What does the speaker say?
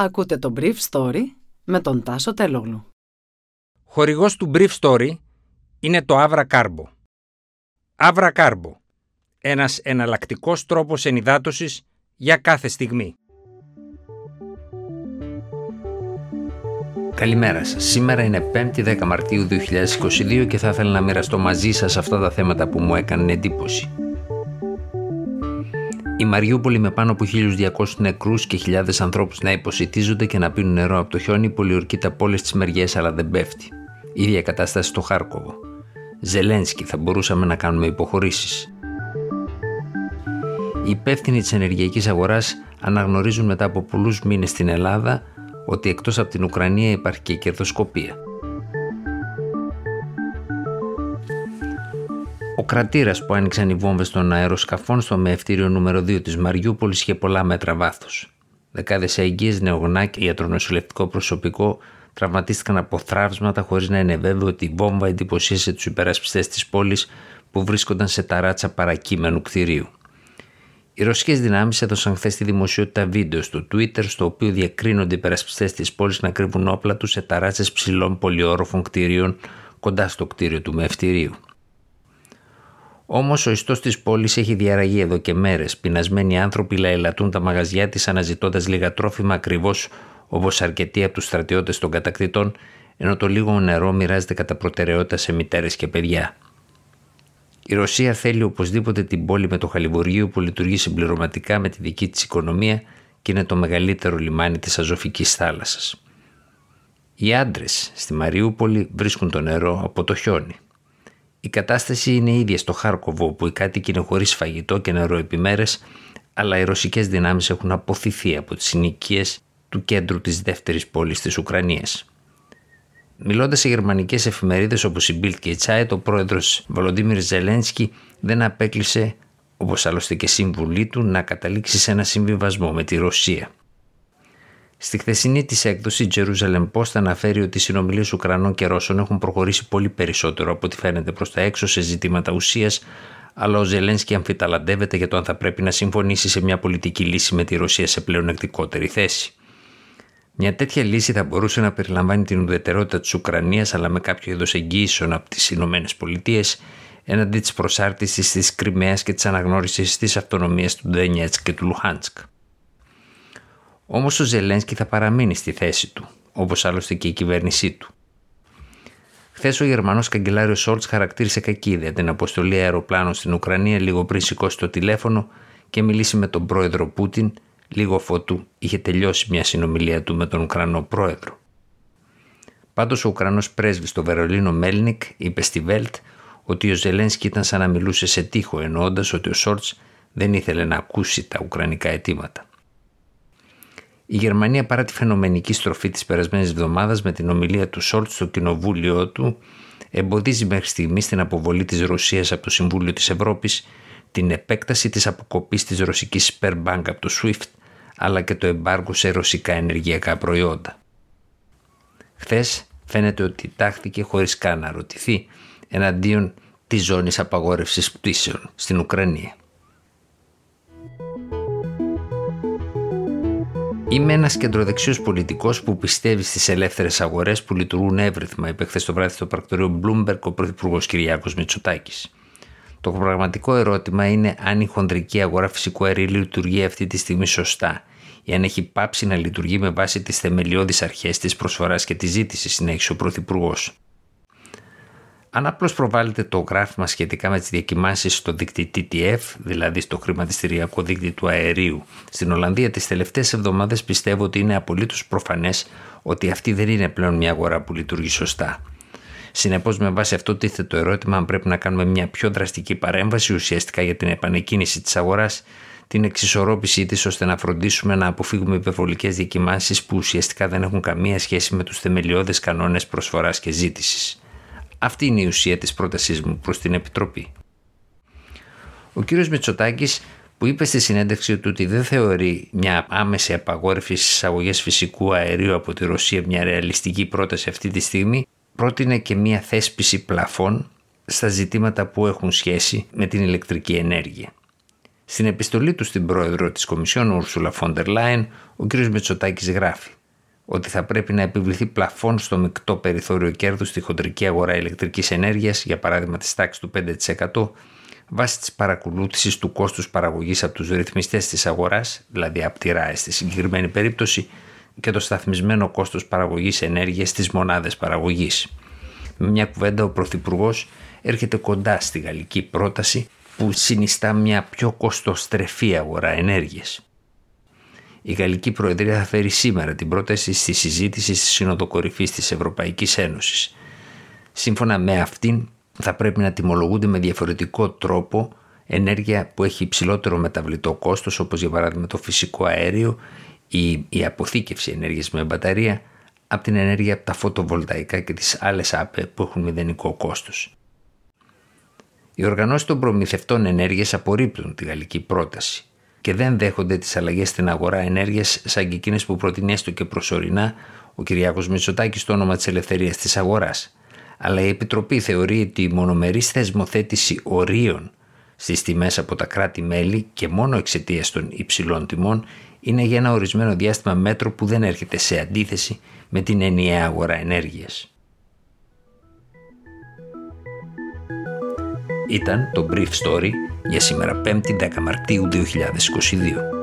Ακούτε το Brief Story με τον Τάσο Τελόγλου. Χορηγός του Brief Story είναι το Avra Carbo. Avra Carbo. Ένας εναλλακτικός τρόπος ενυδάτωσης για κάθε στιγμή. Καλημέρα σας. Σήμερα είναι 5η 10 Μαρτίου 2022 και θα ήθελα να μοιραστώ μαζί σας αυτά τα θέματα που μου έκαναν εντύπωση. Η Μαριούπολη με πάνω από 1.200 νεκρούς και χιλιάδες ανθρώπους να υποσυτίζονται και να πίνουν νερό από το χιόνι πολιορκείται από όλες τις μεριές αλλά δεν πέφτει. ίδια κατάσταση στο Χάρκοβο. Ζελένσκι θα μπορούσαμε να κάνουμε υποχωρήσεις. Οι υπεύθυνοι της ενεργειακής αγοράς αναγνωρίζουν μετά από πολλούς μήνες στην Ελλάδα ότι εκτός από την Ουκρανία υπάρχει και κερδοσκοπία. Ο κρατήρας που άνοιξαν οι βόμβε των αεροσκαφών στο μεευτήριο νούμερο 2 της Μαριούπολης είχε πολλά μέτρα βάθος. Δεκάδες αεγγύε, νεογνά και ιατρονοσηλευτικό προσωπικό τραυματίστηκαν από θράψματα χωρίς να είναι βέβαιο ότι η βόμβα εντυπωσίασε τους υπερασπιστές της πόλης που βρίσκονταν σε ταράτσα παρακείμενου κτηρίου. Οι ρωσικές δυνάμεις έδωσαν χθες στη δημοσιότητα βίντεο στο Twitter, στο οποίο διακρίνονται οι υπερασπιστές της πόλης να κρύβουν όπλα τους σε ταράτσες ψηλών πολυόροφων κτηρίων κοντά στο κτίριο του μευτηρίου. Όμως ο ιστός της πόλης έχει διαραγεί εδώ και μέρες. Πεινασμένοι άνθρωποι λαιλατούν τα μαγαζιά της αναζητώντας λίγα τρόφιμα ακριβώς όπως αρκετοί από τους στρατιώτες των κατακτητών, ενώ το λίγο νερό μοιράζεται κατά προτεραιότητα σε μητέρες και παιδιά. Η Ρωσία θέλει οπωσδήποτε την πόλη με το χαλιβουργείο που λειτουργεί συμπληρωματικά με τη δική της οικονομία και είναι το μεγαλύτερο λιμάνι της Αζωφικής θάλασσας. Οι άντρες στη Μαριούπολη βρίσκουν το νερό από το χιόνι. Η κατάσταση είναι ίδια στο Χάρκοβο, όπου οι κάτοικοι είναι χωρίς φαγητό και νερό επιμέρε, αλλά οι ρωσικές δυνάμεις έχουν αποθηθεί από τις συνοικίες του κέντρου της δεύτερης πόλης της Ουκρανίας. Μιλώντας σε γερμανικές εφημερίδες όπως η Bild και η Zeit, ο πρόεδρος Βολοντίμιρ Ζελένσκι δεν απέκλεισε, όπως άλλωστε και σύμβουλή του, να καταλήξει σε ένα συμβιβασμό με τη Ρωσία. Στη χθεσινή της έκδοση, Jerusalem Post αναφέρει ότι οι συνομιλίες Ουκρανών και Ρώσων έχουν προχωρήσει πολύ περισσότερο από ό,τι φαίνεται προς τα έξω σε ζητήματα ουσίας, αλλά ο Ζελένσκι αμφιταλαντεύεται για το αν θα πρέπει να συμφωνήσει σε μια πολιτική λύση με τη Ρωσία σε πλέον εκτικότερη θέση. Μια τέτοια λύση θα μπορούσε να περιλαμβάνει την ουδετερότητα της Ουκρανίας, αλλά με κάποιο είδος εγγύησεων από τις Ηνωμένες Πολιτείες έναντι της προσάρτησης της Κρυμαίας και της αναγνώρισης της αυτονομίας του Ντένιετ και του Λουχάντσκ. Όμως ο Ζελένσκι θα παραμείνει στη θέση του, όπως άλλωστε και η κυβέρνησή του. Χθες ο Γερμανός καγκελάριος Σόλτς χαρακτήρισε κακή ιδέα την αποστολή αεροπλάνων στην Ουκρανία λίγο πριν σηκώσει το τηλέφωνο και μιλήσει με τον πρόεδρο Πούτιν λίγο αφότου είχε τελειώσει μια συνομιλία του με τον Ουκρανό πρόεδρο. Πάντως ο Ουκρανός πρέσβης στο Βερολίνο Μέλνικ είπε στη Βέλτ ότι ο Ζελένσκι ήταν σαν να μιλούσε σε τείχο εννοώντας ότι ο Σόλτς δεν ήθελε να ακούσει τα ουκρανικά αιτήματα. Η Γερμανία παρά τη φαινομενική στροφή της περασμένης εβδομάδας με την ομιλία του Σόλτ στο κοινοβούλιο του εμποδίζει μέχρι στιγμής την αποβολή της Ρωσίας από το Συμβούλιο της Ευρώπης την επέκταση της αποκοπής της ρωσικής Sperbank από το SWIFT αλλά και το εμπάργκο σε ρωσικά ενεργειακά προϊόντα. Χθες φαίνεται ότι τάχθηκε χωρίς καν να ρωτηθεί εναντίον της ζώνης απαγόρευσης πτήσεων στην Ουκρανία. Είμαι ένας κεντροδεξιός πολιτικός που πιστεύει στις ελεύθερες αγορές που λειτουργούν εύρυθμα, είπε χθες το βράδυ στο πρακτορείο Bloomberg ο Πρωθυπουργός Κυριάκος Μητσοτάκης. Το πραγματικό ερώτημα είναι αν η χονδρική αγορά φυσικού αερίου λειτουργεί αυτή τη στιγμή σωστά ή αν έχει πάψει να λειτουργεί με βάση τις θεμελιώδεις αρχές της προσφοράς και της ζήτησης, συνέχισε ο Πρωθυπουργός. Αν απλώς προβάλλεται το γράφημα σχετικά με τις διακοιμάνσεις στο δίκτυο TTF, δηλαδή στο χρηματιστηριακό δίκτυο του αερίου, στην Ολλανδία τις τελευταίες εβδομάδες πιστεύω ότι είναι απολύτως προφανές ότι αυτή δεν είναι πλέον μια αγορά που λειτουργεί σωστά. Συνεπώς, με βάση αυτό τίθεται το ερώτημα αν πρέπει να κάνουμε μια πιο δραστική παρέμβαση ουσιαστικά για την επανεκκίνηση της αγοράς, την εξισορρόπησή της ώστε να φροντίσουμε να αποφύγουμε υπερβολικές διακοιμάνσεις που ουσιαστικά δεν έχουν καμία σχέση με τους θεμελιώδεις κανόνες προσφοράς και ζήτησης. Αυτή είναι η ουσία της πρότασής μου προς την Επιτροπή. Ο κύριος Μητσοτάκης που είπε στη συνέντευξη του ότι δεν θεωρεί μια άμεση απαγόρευση στις εισαγωγές φυσικού αερίου από τη Ρωσία μια ρεαλιστική πρόταση αυτή τη στιγμή, πρότεινε και μια θέσπιση πλαφών στα ζητήματα που έχουν σχέση με την ηλεκτρική ενέργεια. Στην επιστολή του στην πρόεδρο της Κομισιόν, Ούρσουλα Φόντερ Λάιν, ο κ. Μετσοτάκης γράφει ότι θα πρέπει να επιβληθεί πλαφόν στο μεικτό περιθώριο κέρδους στη χοντρική αγορά ηλεκτρικής ενέργειας, για παράδειγμα της τάξης του 5%, βάσει της παρακολούθησης του κόστους παραγωγής από τους ρυθμιστές της αγοράς, δηλαδή από τη ΡΑΕ στη συγκεκριμένη περίπτωση, και το σταθμισμένο κόστος παραγωγής ενέργειας στις μονάδες παραγωγής. Με μια κουβέντα ο Πρωθυπουργός έρχεται κοντά στη γαλλική πρόταση που συνιστά μια πιο κοστοστρεφή αγορά ενέργειας. Η Γαλλική Προεδρία θα φέρει σήμερα την πρόταση στη συζήτηση στη Σύνοδο Κορυφής της Ευρωπαϊκής Ένωσης. Σύμφωνα με αυτήν θα πρέπει να τιμολογούνται με διαφορετικό τρόπο ενέργεια που έχει υψηλότερο μεταβλητό κόστος όπως για παράδειγμα το φυσικό αέριο ή η αποθήκευση ενέργειας με μπαταρία από την ενέργεια από τα φωτοβολταϊκά και τις άλλες ΑΠΕ που έχουν μηδενικό κόστος. Οι οργανώσεις των προμηθευτών ενέργειας απορρίπτουν τη γαλλική πρόταση και δεν δέχονται τις αλλαγές στην αγορά ενέργειας σαν και εκείνες που προτείνει έστω και προσωρινά ο Κυριάκος Μητσοτάκης στο όνομα της ελευθερίας της αγοράς. Αλλά η Επιτροπή θεωρεί ότι η μονομερής θεσμοθέτηση ορίων στις τιμές από τα κράτη-μέλη και μόνο εξαιτίας των υψηλών τιμών είναι για ένα ορισμένο διάστημα μέτρο που δεν έρχεται σε αντίθεση με την ενιαία αγορά ενέργειας. Ήταν το Brief Story για σήμερα 5η 10 Μαρτίου 2022.